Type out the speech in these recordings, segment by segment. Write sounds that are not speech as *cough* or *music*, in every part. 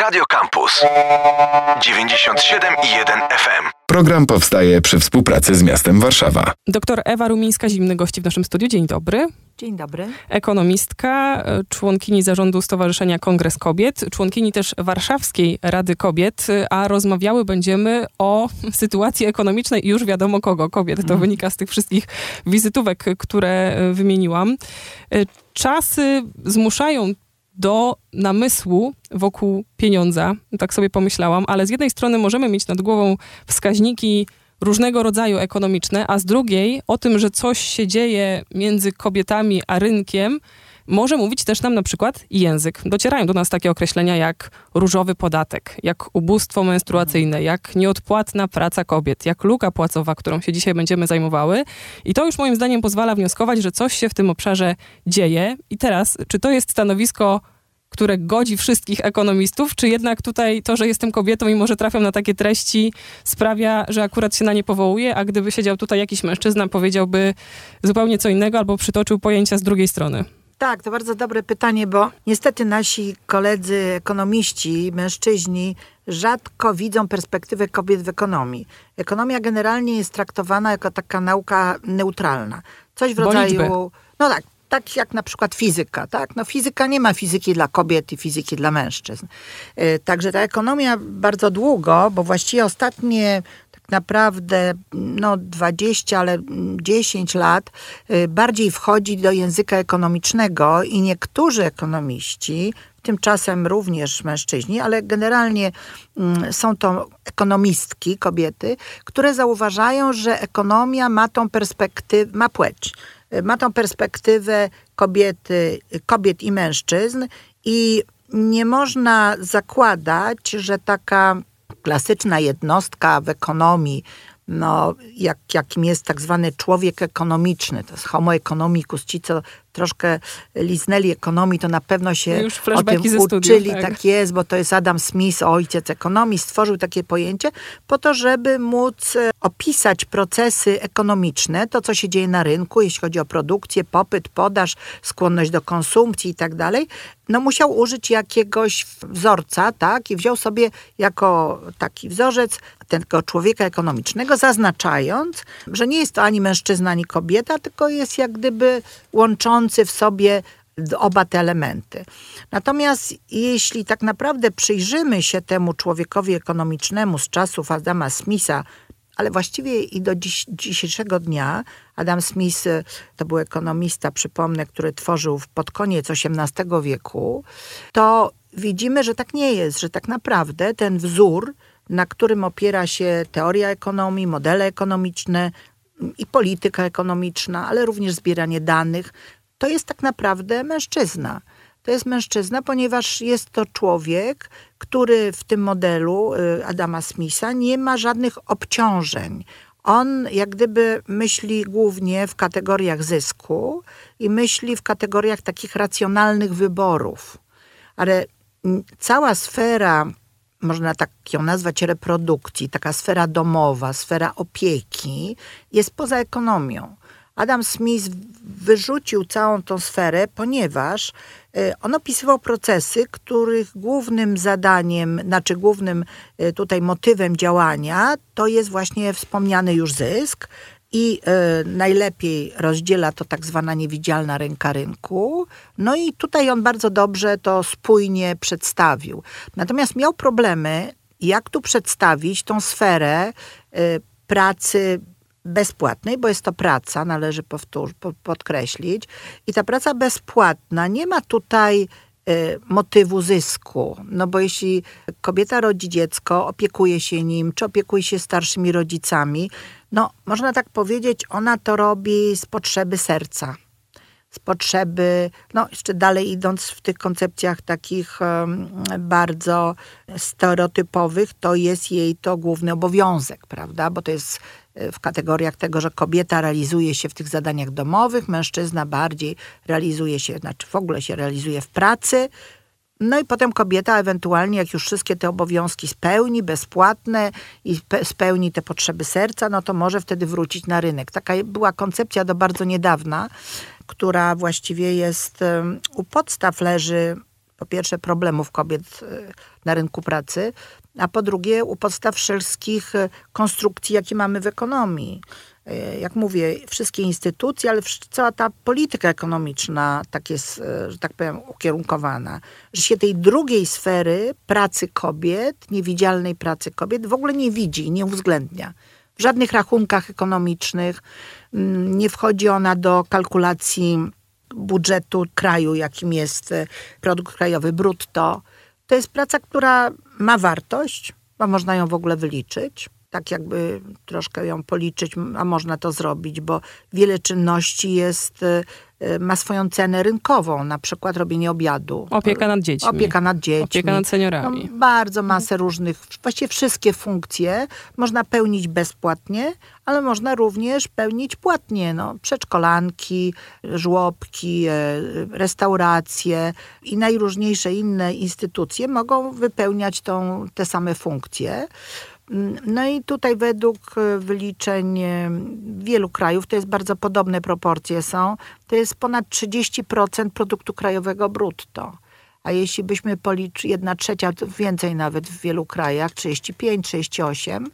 Radio Campus 97,1 FM. Program powstaje przy współpracy z miastem Warszawa. Doktor Ewa Rumińska-Zimny gości w naszym studiu. Dzień dobry. Dzień dobry. Ekonomistka, członkini zarządu Stowarzyszenia Kongres Kobiet, członkini też Warszawskiej Rady Kobiet, a rozmawiały będziemy o sytuacji ekonomicznej i już wiadomo kogo, kobiet. To Mhm. wynika z tych wszystkich wizytówek, które wymieniłam. E, Czasy zmuszają do namysłu wokół pieniądza. Tak sobie pomyślałam, ale z jednej strony możemy mieć nad głową wskaźniki różnego rodzaju ekonomiczne, a z drugiej o tym, że coś się dzieje między kobietami a rynkiem, może mówić też nam na przykład język. Docierają do nas takie określenia jak różowy podatek, jak ubóstwo menstruacyjne, jak nieodpłatna praca kobiet, jak luka płacowa, którą się dzisiaj będziemy zajmowały. I to już moim zdaniem pozwala wnioskować, że coś się w tym obszarze dzieje. I teraz, czy to jest stanowisko które godzi wszystkich ekonomistów, czy jednak tutaj to, że jestem kobietą i może trafiam na takie treści, sprawia, że akurat się na nie powołuje, a gdyby siedział tutaj jakiś mężczyzna, powiedziałby zupełnie co innego albo przytoczył pojęcia z drugiej strony. Tak, to bardzo dobre pytanie, bo niestety nasi koledzy ekonomiści, mężczyźni rzadko widzą perspektywę kobiet w ekonomii. Ekonomia generalnie jest traktowana jako taka nauka neutralna. Coś w Bo rodzaju... liczby. No tak, tak jak na przykład fizyka, tak? No fizyka nie ma fizyki dla kobiet i fizyki dla mężczyzn. E, Także ta ekonomia bardzo długo, bo właściwie ostatnie naprawdę no 20, ale mm, 10 lat y, bardziej wchodzi do języka ekonomicznego i niektórzy ekonomiści, tymczasem również mężczyźni, ale generalnie mm, są to ekonomistki, kobiety, które zauważają, że ekonomia ma tą perspektywę, ma płeć, y, ma tą perspektywę kobiety, kobiet i mężczyzn i nie można zakładać, że taka klasyczna jednostka w ekonomii, no, jak, jakim jest tak zwany człowiek ekonomiczny, to jest homo economicus, ci co troszkę liznęli ekonomii, to na pewno się Już o tym ze studiów, uczyli, tak. tak jest, bo to jest Adam Smith, ojciec ekonomii, stworzył takie pojęcie po to, żeby móc e, opisać procesy ekonomiczne, to co się dzieje na rynku, jeśli chodzi o produkcję, popyt, podaż, skłonność do konsumpcji i tak dalej, no musiał użyć jakiegoś wzorca, tak, i wziął sobie jako taki wzorzec tego człowieka ekonomicznego, zaznaczając, że nie jest to ani mężczyzna, ani kobieta, tylko jest jak gdyby w sobie oba te elementy. Natomiast jeśli tak naprawdę przyjrzymy się temu człowiekowi ekonomicznemu z czasów Adama Smitha, ale właściwie i do dziś, dzisiejszego dnia, Adam Smith y, to był ekonomista, przypomnę, który tworzył pod koniec XVIII wieku, to widzimy, że tak nie jest, że tak naprawdę ten wzór, na którym opiera się teoria ekonomii, modele ekonomiczne i polityka ekonomiczna, ale również zbieranie danych, to jest tak naprawdę mężczyzna. To jest mężczyzna, ponieważ jest to człowiek, który w tym modelu y, Adama Smitha nie ma żadnych obciążeń. On jak gdyby myśli głównie w kategoriach zysku i myśli w kategoriach takich racjonalnych wyborów. Ale cała sfera, można tak ją nazwać reprodukcji, taka sfera domowa, sfera opieki, jest poza ekonomią. Adam Smith wyrzucił całą tą sferę, ponieważ y, on opisywał procesy, których głównym zadaniem, znaczy głównym y, tutaj motywem działania to jest właśnie wspomniany już zysk i y, najlepiej rozdziela to tak zwana niewidzialna ręka rynku. No i tutaj on bardzo dobrze to spójnie przedstawił. Natomiast miał problemy, jak tu przedstawić tą sferę pracy bezpłatnej, bo jest to praca, należy powtórz, po- podkreślić. I ta praca bezpłatna nie ma tutaj y, motywu zysku. No bo jeśli kobieta rodzi dziecko, opiekuje się nim, czy opiekuje się starszymi rodzicami, no można tak powiedzieć, ona to robi z potrzeby serca. Z potrzeby, no jeszcze dalej idąc w tych koncepcjach takich bardzo stereotypowych, to jest jej to główny obowiązek, prawda? Bo to jest w kategoriach tego, że kobieta realizuje się w tych zadaniach domowych, mężczyzna bardziej realizuje się, znaczy w ogóle się realizuje w pracy. No i potem kobieta ewentualnie, jak już wszystkie te obowiązki spełni, bezpłatne i pe- spełni te potrzeby serca, no to może wtedy wrócić na rynek. Taka była koncepcja do bardzo niedawna, która właściwie jest u podstaw leży po pierwsze problemów kobiet e, na rynku pracy, a po drugie u podstaw wszystkich e, konstrukcji, jakie mamy w ekonomii. E, jak mówię, wszystkie instytucje, ale cała ta polityka ekonomiczna tak jest, że tak powiem, ukierunkowana, że się tej drugiej sfery pracy kobiet, niewidzialnej pracy kobiet w ogóle nie widzi, nie uwzględnia. W żadnych rachunkach ekonomicznych mm, nie wchodzi ona do kalkulacji budżetu kraju, jakim jest e, produkt krajowy brutto. To jest praca, która ma wartość, bo można ją w ogóle wyliczyć. Tak jakby troszkę ją policzyć, a można to zrobić, bo wiele czynności jest e, Y, ma swoją cenę rynkową, na przykład robienie obiadu. Opieka nad dziećmi. Opieka nad dziećmi. Opieka nad seniorami. No, bardzo masę różnych, właściwie wszystkie funkcje można pełnić bezpłatnie, ale można również pełnić płatnie. No, przedszkolanki, żłobki, e, restauracje i najróżniejsze inne instytucje mogą wypełniać tą, te same funkcje. No i tutaj według e, wyliczeń e, wielu krajów, to jest bardzo podobne proporcje są, to jest ponad 30% produktu krajowego brutto. A jeśli byśmy policzyli, jedna trzecia, więcej nawet w wielu krajach, 35, 38.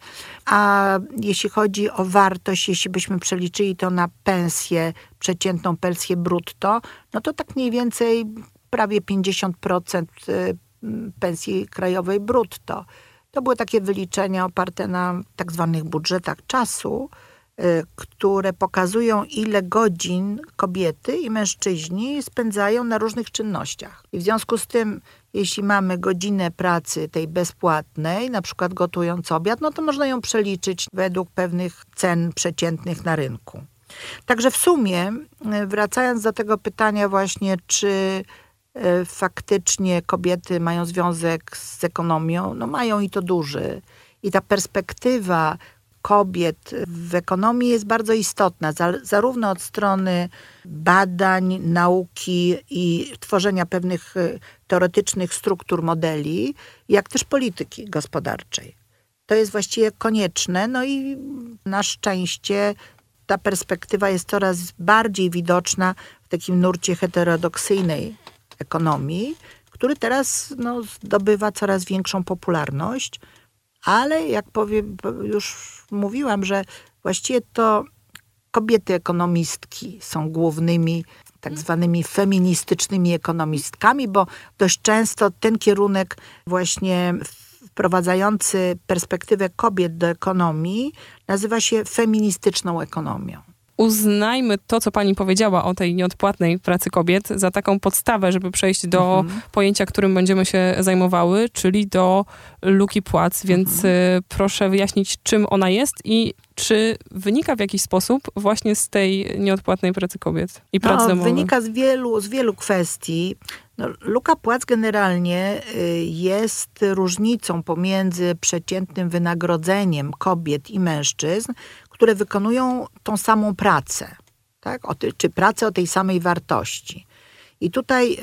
A jeśli chodzi o wartość, jeśli byśmy przeliczyli to na pensję, przeciętną pensję brutto, no to tak mniej więcej prawie 50% e, pensji krajowej brutto. To były takie wyliczenia oparte na tak zwanych budżetach czasu, y, które pokazują, ile godzin kobiety i mężczyźni spędzają na różnych czynnościach. I w związku z tym, jeśli mamy godzinę pracy tej bezpłatnej, na przykład gotując obiad, no to można ją przeliczyć według pewnych cen przeciętnych na rynku. Także w sumie, y, wracając do tego pytania właśnie, czy faktycznie kobiety mają związek z ekonomią, no mają i to duży. I ta perspektywa kobiet w ekonomii jest bardzo istotna, zarówno od strony badań, nauki i tworzenia pewnych e, teoretycznych struktur modeli, jak też polityki gospodarczej. To jest właściwie konieczne, no i na szczęście ta perspektywa jest coraz bardziej widoczna w takim nurcie heterodoksyjnej ekonomii, który teraz no, zdobywa coraz większą popularność, ale jak powiem, już mówiłam, że właściwie to kobiety ekonomistki są głównymi tak zwanymi feministycznymi ekonomistkami, bo dość często ten kierunek właśnie wprowadzający perspektywę kobiet do ekonomii nazywa się feministyczną ekonomią uznajmy to, co pani powiedziała o tej nieodpłatnej pracy kobiet, za taką podstawę, żeby przejść do mhm. pojęcia, którym będziemy się zajmowały, czyli do luki płac. Więc mhm. Y, proszę wyjaśnić, czym ona jest i czy wynika w jakiś sposób właśnie z tej nieodpłatnej pracy kobiet i pracy no, domowej? Wynika z wielu, z wielu kwestii. No, luka płac generalnie y, jest różnicą pomiędzy przeciętnym wynagrodzeniem kobiet i mężczyzn, które wykonują tą samą pracę, tak? czy pracę o tej samej wartości. I tutaj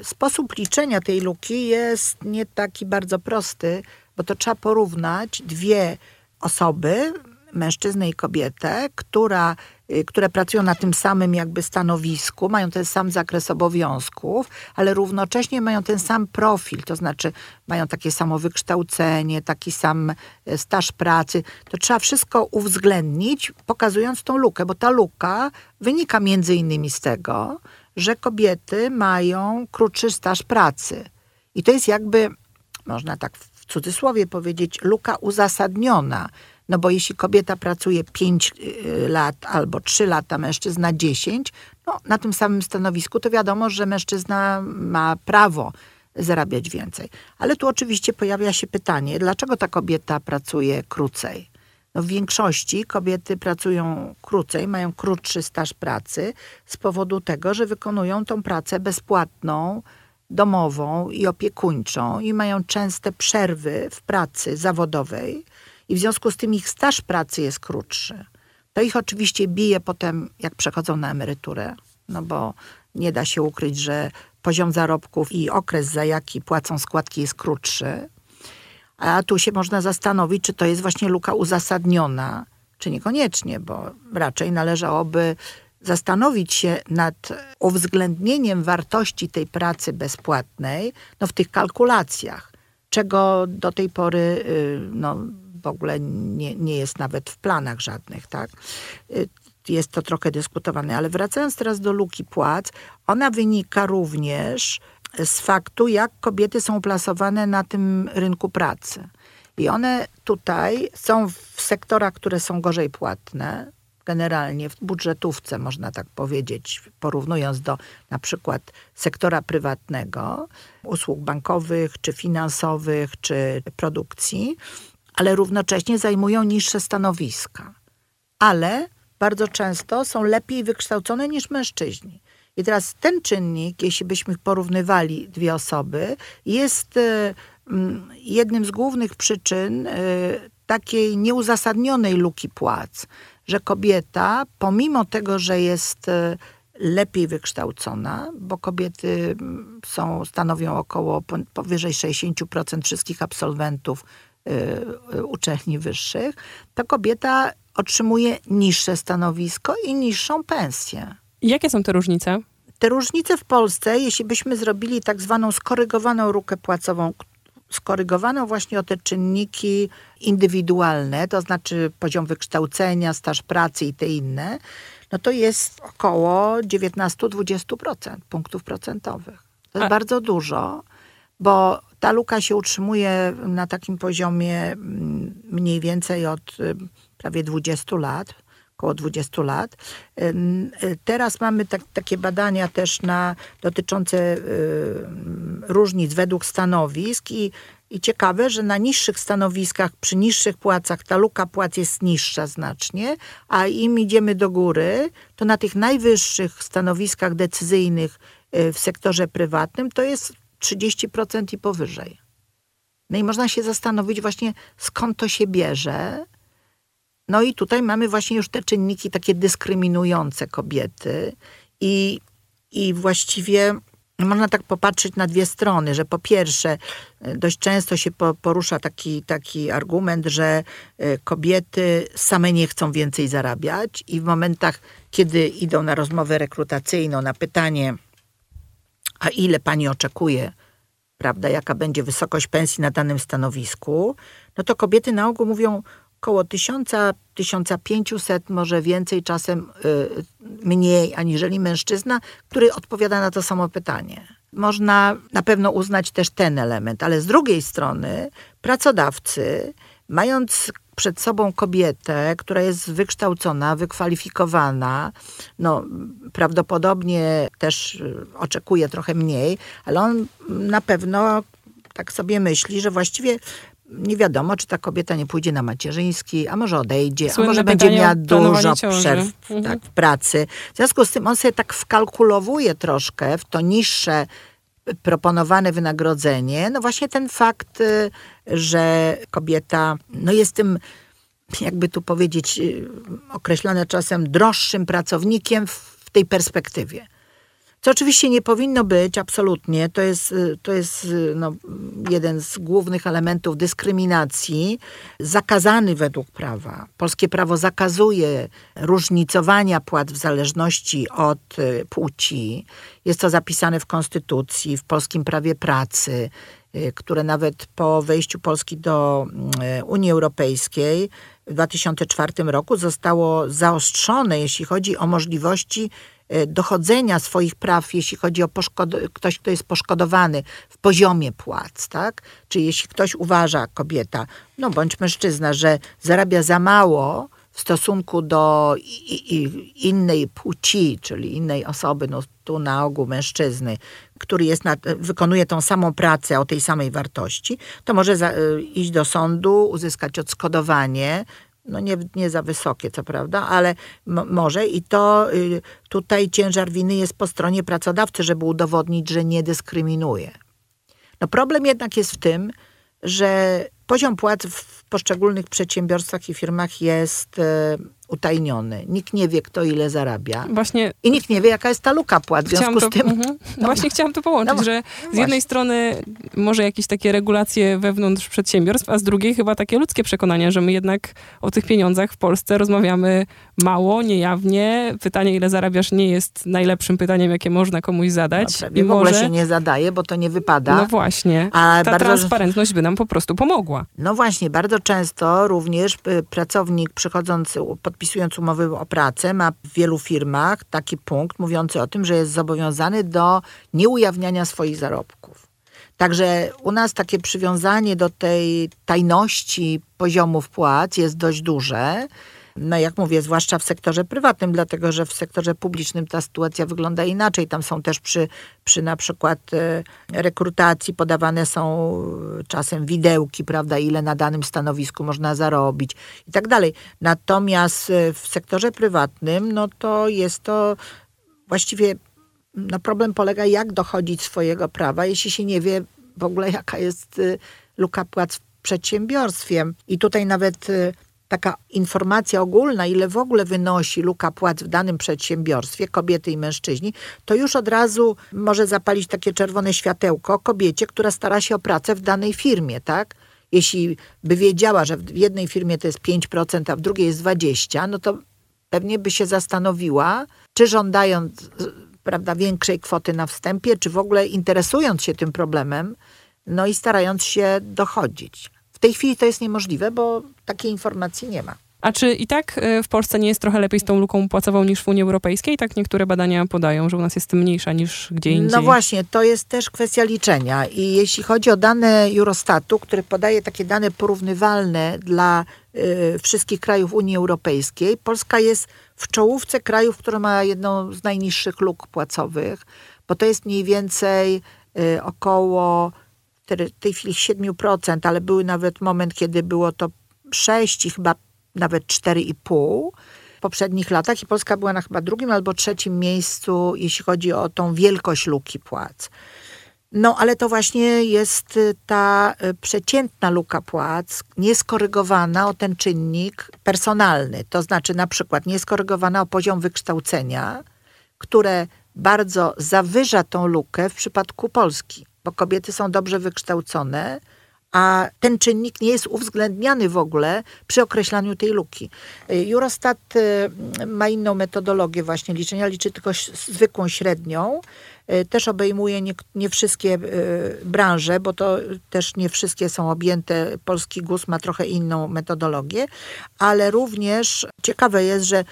y, sposób liczenia tej luki jest nie taki bardzo prosty, bo to trzeba porównać dwie osoby, mężczyznę i kobietę, która Y, które pracują na tym samym jakby stanowisku, mają ten sam zakres obowiązków, ale równocześnie mają ten sam profil, to znaczy mają takie samo wykształcenie, taki sam e, staż pracy. To trzeba wszystko uwzględnić, pokazując tą lukę, bo ta luka wynika między innymi z tego, że kobiety mają krótszy staż pracy. I to jest jakby, można tak w cudzysłowie powiedzieć, luka uzasadniona no bo jeśli kobieta pracuje 5 y, lat albo 3 lata, mężczyzna 10, no na tym samym stanowisku, to wiadomo, że mężczyzna ma prawo zarabiać więcej. Ale tu oczywiście pojawia się pytanie, dlaczego ta kobieta pracuje krócej? No w większości kobiety pracują krócej, mają krótszy staż pracy z powodu tego, że wykonują tą pracę bezpłatną, domową i opiekuńczą i mają częste przerwy w pracy zawodowej i w związku z tym ich staż pracy jest krótszy. To ich oczywiście bije potem, jak przechodzą na emeryturę, no bo nie da się ukryć, że poziom zarobków i okres, za jaki płacą składki, jest krótszy. A tu się można zastanowić, czy to jest właśnie luka uzasadniona, czy niekoniecznie, bo raczej należałoby zastanowić się nad uwzględnieniem wartości tej pracy bezpłatnej no, w tych kalkulacjach, czego do tej pory y, no, w ogóle nie, nie jest nawet w planach żadnych. Tak? Y, jest to trochę dyskutowane, ale wracając teraz do luki płac, ona wynika również z faktu, jak kobiety są plasowane na tym rynku pracy. I one tutaj są w sektorach, które są gorzej płatne, generalnie w budżetówce, można tak powiedzieć, porównując do na przykład sektora prywatnego, usług bankowych, czy finansowych, czy produkcji, ale równocześnie zajmują niższe stanowiska. Ale bardzo często są lepiej wykształcone niż mężczyźni. I teraz ten czynnik, jeśli byśmy porównywali dwie osoby, jest e, jednym z głównych przyczyn e, takiej nieuzasadnionej luki płac, że kobieta, pomimo tego, że jest e, lepiej wykształcona, bo kobiety są, stanowią około powyżej 60% wszystkich absolwentów uczelni wyższych, to kobieta otrzymuje niższe stanowisko i niższą pensję. Jakie są te różnice? Te różnice w Polsce, jeśli byśmy zrobili tak zwaną skorygowaną lukę płacową, skorygowaną właśnie o te czynniki indywidualne, to znaczy poziom wykształcenia, staż pracy i te inne, no to jest około 19-20% punktów procentowych. To jest A... bardzo dużo, bo ta luka się utrzymuje na takim poziomie mm, mniej więcej od y, prawie 20 lat, około 20 lat. Teraz mamy tak, takie badania też na, dotyczące różnic według stanowisk i, i ciekawe, że na niższych stanowiskach, przy niższych płacach ta luka płac jest niższa znacznie, a im idziemy do góry, to na tych najwyższych stanowiskach decyzyjnych y, w sektorze prywatnym to jest 30% i powyżej. No i można się zastanowić właśnie skąd to się bierze, no i tutaj mamy właśnie już te czynniki takie dyskryminujące kobiety i, i właściwie można tak popatrzeć na dwie strony, że po pierwsze dość często się porusza taki, taki argument, że e, kobiety same nie chcą więcej zarabiać i w momentach, kiedy idą na rozmowę rekrutacyjną, na pytanie, a ile pani oczekuje, prawda, jaka będzie wysokość pensji na danym stanowisku, no to kobiety na ogół mówią około 1000-1500, może więcej, czasem y, mniej aniżeli mężczyzna, który odpowiada na to samo pytanie. Można na pewno uznać też ten element, ale z drugiej strony pracodawcy, mając przed sobą kobietę, która jest wykształcona, wykwalifikowana, no prawdopodobnie też y, oczekuje trochę mniej, ale on na pewno tak sobie myśli, że właściwie nie wiadomo, czy ta kobieta nie pójdzie na macierzyński, a może odejdzie, Słynne a może będzie miała dużo przerw mhm. tak, w pracy. W związku z tym on sobie tak wkalkulowuje troszkę w to niższe proponowane wynagrodzenie, no właśnie ten fakt, y, że kobieta no jest tym, jakby tu powiedzieć, y, określone czasem droższym pracownikiem w tej perspektywie. Co oczywiście nie powinno być, absolutnie. To jest, y, to jest y, no, jeden z głównych elementów dyskryminacji, zakazany według prawa. Polskie prawo zakazuje różnicowania płat w zależności od y, płci. Jest to zapisane w Konstytucji, w polskim prawie pracy, które nawet po wejściu Polski do Unii Europejskiej w 2004 roku zostało zaostrzone, jeśli chodzi o możliwości dochodzenia swoich praw, jeśli chodzi o ktoś, kto jest poszkodowany w poziomie płac, tak? Czy jeśli ktoś uważa, kobieta, no bądź mężczyzna, że zarabia za mało w stosunku do innej płci, czyli innej osoby, no tu na ogół mężczyzny, który jest na, wykonuje tą samą pracę o tej samej wartości, to może za, e, iść do sądu, uzyskać odszkodowanie, no nie, nie za wysokie, co prawda, ale może i to y, tutaj ciężar winy jest po stronie pracodawcy, żeby udowodnić, że nie dyskryminuje. No problem jednak jest w tym, że poziom płac w poszczególnych przedsiębiorstwach i firmach jest e, utajniony. Nikt nie wie, kto ile zarabia. Właśnie I nikt nie wie, jaka jest ta luka płat. W związku to, z tym... mhm. *laughs* Właśnie chciałam to połączyć, No, że no z jednej właśnie. strony może jakieś takie regulacje wewnątrz przedsiębiorstw, a z drugiej chyba takie ludzkie przekonania, że my jednak o tych pieniądzach w Polsce rozmawiamy mało, niejawnie. Pytanie, ile zarabiasz, nie jest najlepszym pytaniem, jakie można komuś zadać. No, prawie w ogóle się nie zadaje, bo to nie wypada. No właśnie. A Ta bardzo- transparentność by nam po prostu pomogła. No właśnie, bardzo często również y, pracownik przychodząc, u- podpisując umowę o pracę, ma w wielu firmach taki punkt mówiący o tym, że jest zobowiązany do nieujawniania swoich zarobków. Także u nas takie przywiązanie do tej tajności poziomów płac jest dość duże. No jak mówię, zwłaszcza w sektorze prywatnym, dlatego że w sektorze publicznym ta sytuacja wygląda inaczej. Tam są też przy, przy na przykład e, rekrutacji podawane są e, czasem widełki, prawda, ile na danym stanowisku można zarobić i tak dalej. Natomiast e, w sektorze prywatnym, no to jest to właściwie no problem polega, jak dochodzić swojego prawa, jeśli się nie wie w ogóle, jaka jest luka płac w przedsiębiorstwie. I tutaj nawet taka informacja ogólna, ile w ogóle wynosi luka płac w danym przedsiębiorstwie, kobiety i mężczyźni, to już od razu może zapalić takie czerwone światełko kobiecie, która stara się o pracę w danej firmie, tak? Jeśli by wiedziała, że w jednej firmie to jest 5%, a w drugiej jest 20%, no to pewnie by się zastanowiła, czy żądając prawda, większej kwoty na wstępie, czy w ogóle interesując się tym problemem, no i starając się dochodzić. W tej chwili to jest niemożliwe, bo takiej informacji nie ma. A czy i tak y, w Polsce nie jest trochę lepiej z tą luką płacową niż w Unii Europejskiej? Tak niektóre badania podają, że u nas jest mniejsza niż gdzie indziej. No właśnie, to jest też kwestia liczenia. I jeśli chodzi o dane Eurostatu, który podaje takie dane porównywalne dla y, wszystkich krajów Unii Europejskiej, Polska jest w czołówce krajów, które ma jedną z najniższych luk płacowych, bo to jest mniej więcej y, około w tej chwili 7%, ale był nawet moment, kiedy było to 6 i chyba nawet 4,5 w poprzednich latach i Polska była na chyba drugim albo trzecim miejscu, jeśli chodzi o tą wielkość luki płac. No, ale to właśnie jest y, ta y, przeciętna luka płac, nieskorygowana o ten czynnik personalny. To znaczy na przykład nieskorygowana o poziom wykształcenia, które bardzo zawyża tą lukę w przypadku Polski, bo kobiety są dobrze wykształcone, a ten czynnik nie jest uwzględniany w ogóle przy określaniu tej luki. Eurostat y, ma inną metodologię właśnie liczenia, liczy tylko zwykłą średnią. Y, Też obejmuje nie, nie wszystkie y, branże, bo to też nie wszystkie są objęte. Polski GUS ma trochę inną metodologię, ale również ciekawe jest, że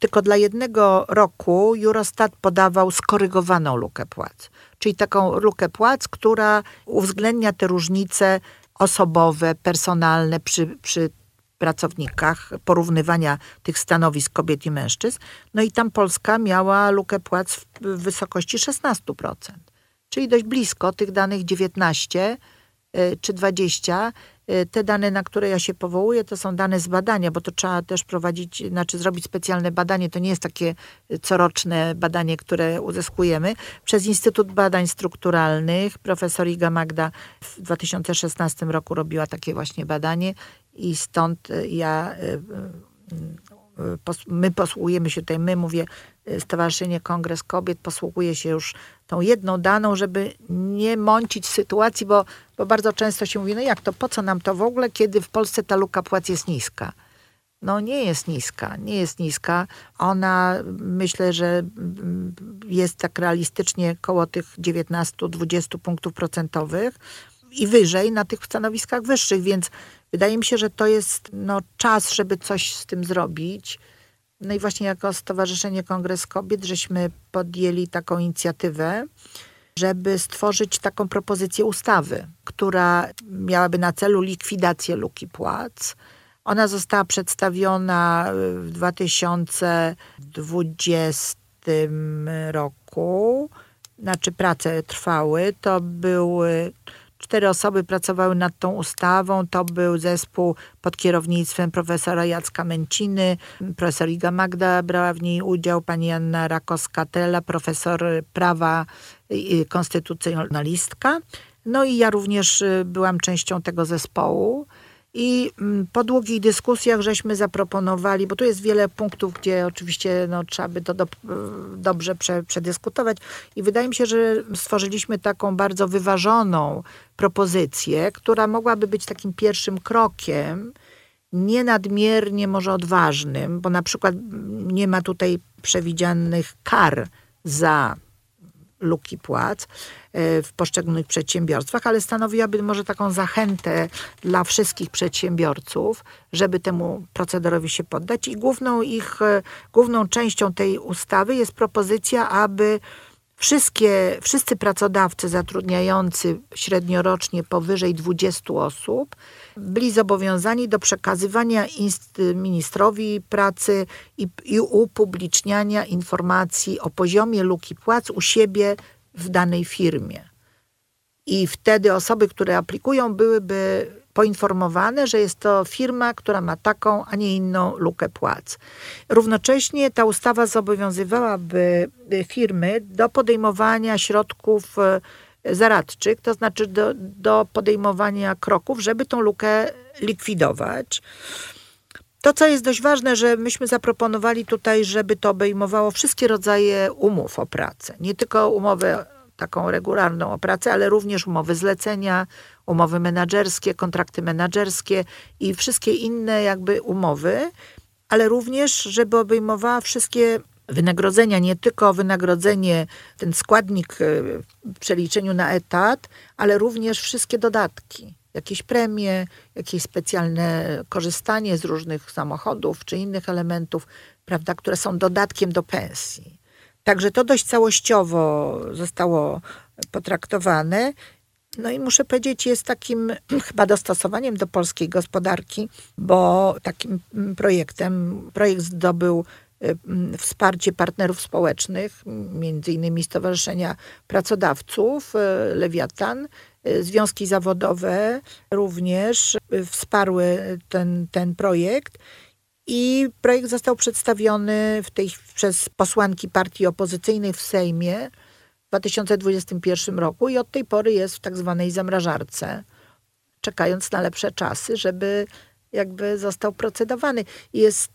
tylko dla jednego roku Eurostat podawał skorygowaną lukę płac. Czyli taką lukę płac, która uwzględnia te różnice osobowe, personalne przy, przy pracownikach, porównywania tych stanowisk kobiet i mężczyzn. No i tam Polska miała lukę płac w wysokości 16%. Czyli dość blisko tych danych 19 y, czy 20. Y, Te dane, na które ja się powołuję, to są dane z badania, bo to trzeba też prowadzić, znaczy zrobić specjalne badanie. To nie jest takie y, coroczne badanie, które uzyskujemy. Przez Instytut Badań Strukturalnych profesor Iga Magda w 2016 roku robiła takie właśnie badanie i stąd y, ja my posługujemy się tutaj, my mówię, Stowarzyszenie Kongres Kobiet posługuje się już tą jedną daną, żeby nie mącić sytuacji, bo, bo bardzo często się mówi, no jak to, po co nam to w ogóle, kiedy w Polsce ta luka płac jest niska. No nie jest niska, nie jest niska. Ona myślę, że mm, jest tak realistycznie koło tych 19-20 punktów procentowych i wyżej na tych stanowiskach wyższych, więc wydaje mi się, że to jest no, czas, żeby coś z tym zrobić. No i właśnie jako Stowarzyszenie Kongres Kobiet żeśmy podjęli taką inicjatywę, żeby stworzyć taką propozycję ustawy, która miałaby na celu likwidację luki płac. Ona została przedstawiona w 2020 roku. Znaczy prace trwały. To były cztery osoby pracowały nad tą ustawą. To był zespół pod kierownictwem profesora Jacka Męciny, profesor Iga Magda brała w niej udział, pani Anna Rakowska-Tela, profesor prawa i konstytucjonalistka. No i ja również y, byłam częścią tego zespołu. I mm, po długich dyskusjach żeśmy zaproponowali, bo tu jest wiele punktów, gdzie oczywiście no, trzeba by to do, dobrze prze, przedyskutować. I wydaje mi się, że stworzyliśmy taką bardzo wyważoną propozycję, która mogłaby być takim pierwszym krokiem, nie nadmiernie może odważnym, bo na przykład nie ma tutaj przewidzianych kar za luki płac e, w poszczególnych przedsiębiorstwach, ale stanowiłaby może taką zachętę dla wszystkich przedsiębiorców, żeby temu procederowi się poddać. I główną ich, e, główną częścią tej ustawy jest propozycja, aby Wszystkie, wszyscy pracodawcy zatrudniający średniorocznie powyżej 20 osób byli zobowiązani do przekazywania ministrowi pracy i, i upubliczniania informacji o poziomie luki płac u siebie w danej firmie. I wtedy osoby, które aplikują, byłyby poinformowane, że jest to firma, która ma taką, a nie inną lukę płac. Równocześnie ta ustawa zobowiązywałaby firmy do podejmowania środków e, zaradczych, to znaczy do, do podejmowania kroków, żeby tą lukę likwidować. To, co jest dość ważne, że myśmy zaproponowali tutaj, żeby to obejmowało wszystkie rodzaje umów o pracę. Nie tylko umowę taką regularną o pracę, ale również umowy zlecenia, umowy menedżerskie, kontrakty menedżerskie i wszystkie inne jakby umowy, ale również, żeby obejmowała wszystkie wynagrodzenia, nie tylko wynagrodzenie, ten składnik e, w przeliczeniu na etat, ale również wszystkie dodatki. Jakieś premie, jakieś specjalne korzystanie z różnych samochodów czy innych elementów, prawda, które są dodatkiem do pensji. Także to dość całościowo zostało potraktowane. No i muszę powiedzieć, jest takim *clears throat* chyba dostosowaniem do polskiej gospodarki, bo takim projektem, projekt zdobył y, wsparcie partnerów społecznych, między innymi Stowarzyszenia Pracodawców, y, Lewiatan, y, związki zawodowe również wsparły ten, ten projekt. I projekt został przedstawiony w tej, przez posłanki partii opozycyjnej w Sejmie w 2021 roku i od tej pory jest w tak zwanej zamrażarce, czekając na lepsze czasy, żeby jakby został procedowany. Jest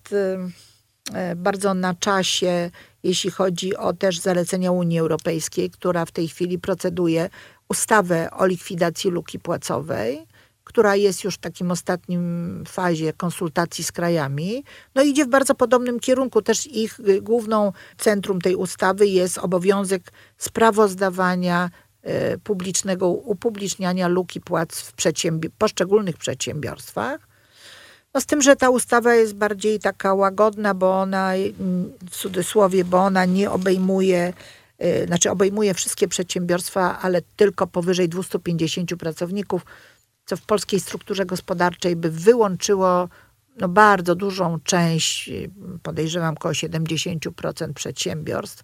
e, bardzo na czasie, jeśli chodzi o też zalecenia Unii Europejskiej, która w tej chwili proceduje ustawę o likwidacji luki płacowej która jest już w takim ostatnim fazie konsultacji z krajami, no idzie w bardzo podobnym kierunku. Też ich y, główną centrum tej ustawy jest obowiązek sprawozdawania y, publicznego, upubliczniania luki płac w poszczególnych przedsiębiorstwach. No z tym, że ta ustawa jest bardziej taka łagodna, bo ona, w cudzysłowie, bo ona nie obejmuje, y, znaczy obejmuje wszystkie przedsiębiorstwa, ale tylko powyżej 250 pracowników co w polskiej strukturze gospodarczej by wyłączyło no, bardzo dużą część, podejrzewam około 70% przedsiębiorstw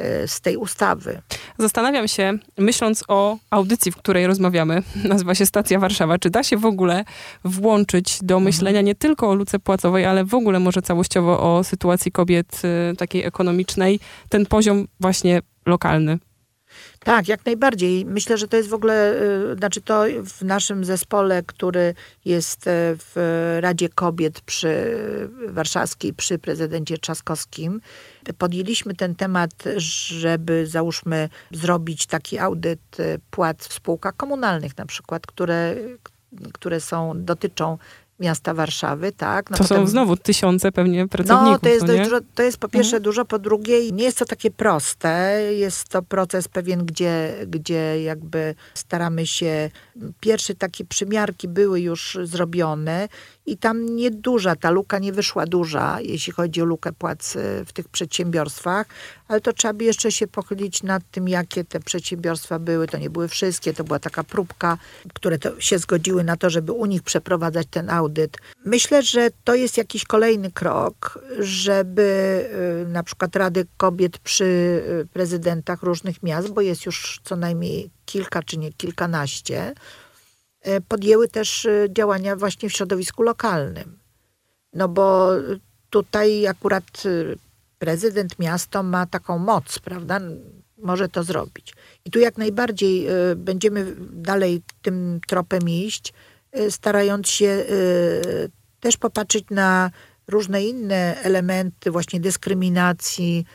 y, z tej ustawy. Zastanawiam się, myśląc o audycji, w której rozmawiamy, *laughs* nazywa się Stacja Warszawa, czy da się w ogóle włączyć do mhm. myślenia nie tylko o luce płacowej, ale w ogóle może całościowo o sytuacji kobiet y, takiej ekonomicznej, ten poziom właśnie lokalny? Tak, jak najbardziej. Myślę, że to jest w ogóle, y, znaczy to w naszym zespole, który jest e, w Radzie Kobiet przy warszawskiej, przy prezydencie Trzaskowskim, podjęliśmy ten temat, żeby załóżmy zrobić taki audyt płac w spółkach komunalnych na przykład, które, które są, dotyczą miasta Warszawy, tak. No to potem, są znowu tysiące pewnie pracowników. No, to jest, dość dużo, to jest po pierwsze mhm. dużo, po drugie nie jest to takie proste. Jest to proces pewien, gdzie, gdzie jakby staramy się, pierwsze takie przymiarki były już zrobione i tam nieduża, ta luka nie wyszła duża, jeśli chodzi o lukę płac y, w tych przedsiębiorstwach, ale to trzeba by jeszcze się pochylić nad tym, jakie te przedsiębiorstwa były. To nie były wszystkie, to była taka próbka, które się zgodziły na to, żeby u nich przeprowadzać ten audyt. Myślę, że to jest jakiś kolejny krok, żeby y, na przykład Rady Kobiet przy y, prezydentach różnych miast, bo jest już co najmniej kilka czy nie kilkanaście, podjęły też e, działania właśnie w środowisku lokalnym. No bo tutaj akurat e, prezydent miasto ma taką moc, prawda? Może to zrobić. I tu jak najbardziej będziemy dalej tym tropem iść, starając się też popatrzeć na różne inne elementy właśnie dyskryminacji.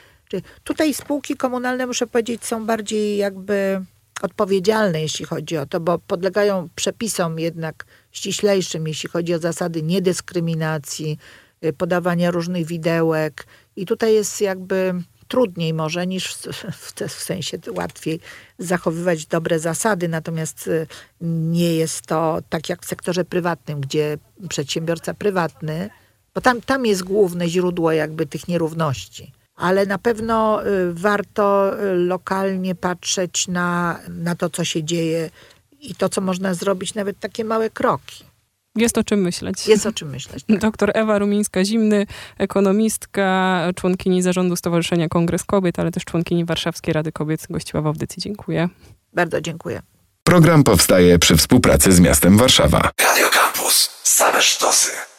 Tutaj spółki komunalne, muszę powiedzieć, są bardziej jakby odpowiedzialne, jeśli chodzi o to, bo podlegają przepisom jednak ściślejszym, jeśli chodzi o zasady niedyskryminacji, y, podawania różnych widełek. I tutaj jest jakby trudniej może niż w, w sensie łatwiej zachowywać dobre zasady, natomiast y, nie jest to tak jak w sektorze prywatnym, gdzie przedsiębiorca prywatny, bo tam, tam jest główne źródło jakby tych nierówności ale na pewno y, warto lokalnie patrzeć na, na to, co się dzieje i to, co można zrobić, nawet takie małe kroki. Jest o czym myśleć. Jest o czym myśleć. Tak. Doktor Ewa Rumińska-Zimny, ekonomistka, członkini zarządu Stowarzyszenia Kongres Kobiet, ale też członkini Warszawskiej Rady Kobiet gościła w audycji. Dziękuję. Bardzo dziękuję. Program powstaje przy współpracy z miastem Warszawa. Radio Campus. Same sztosy.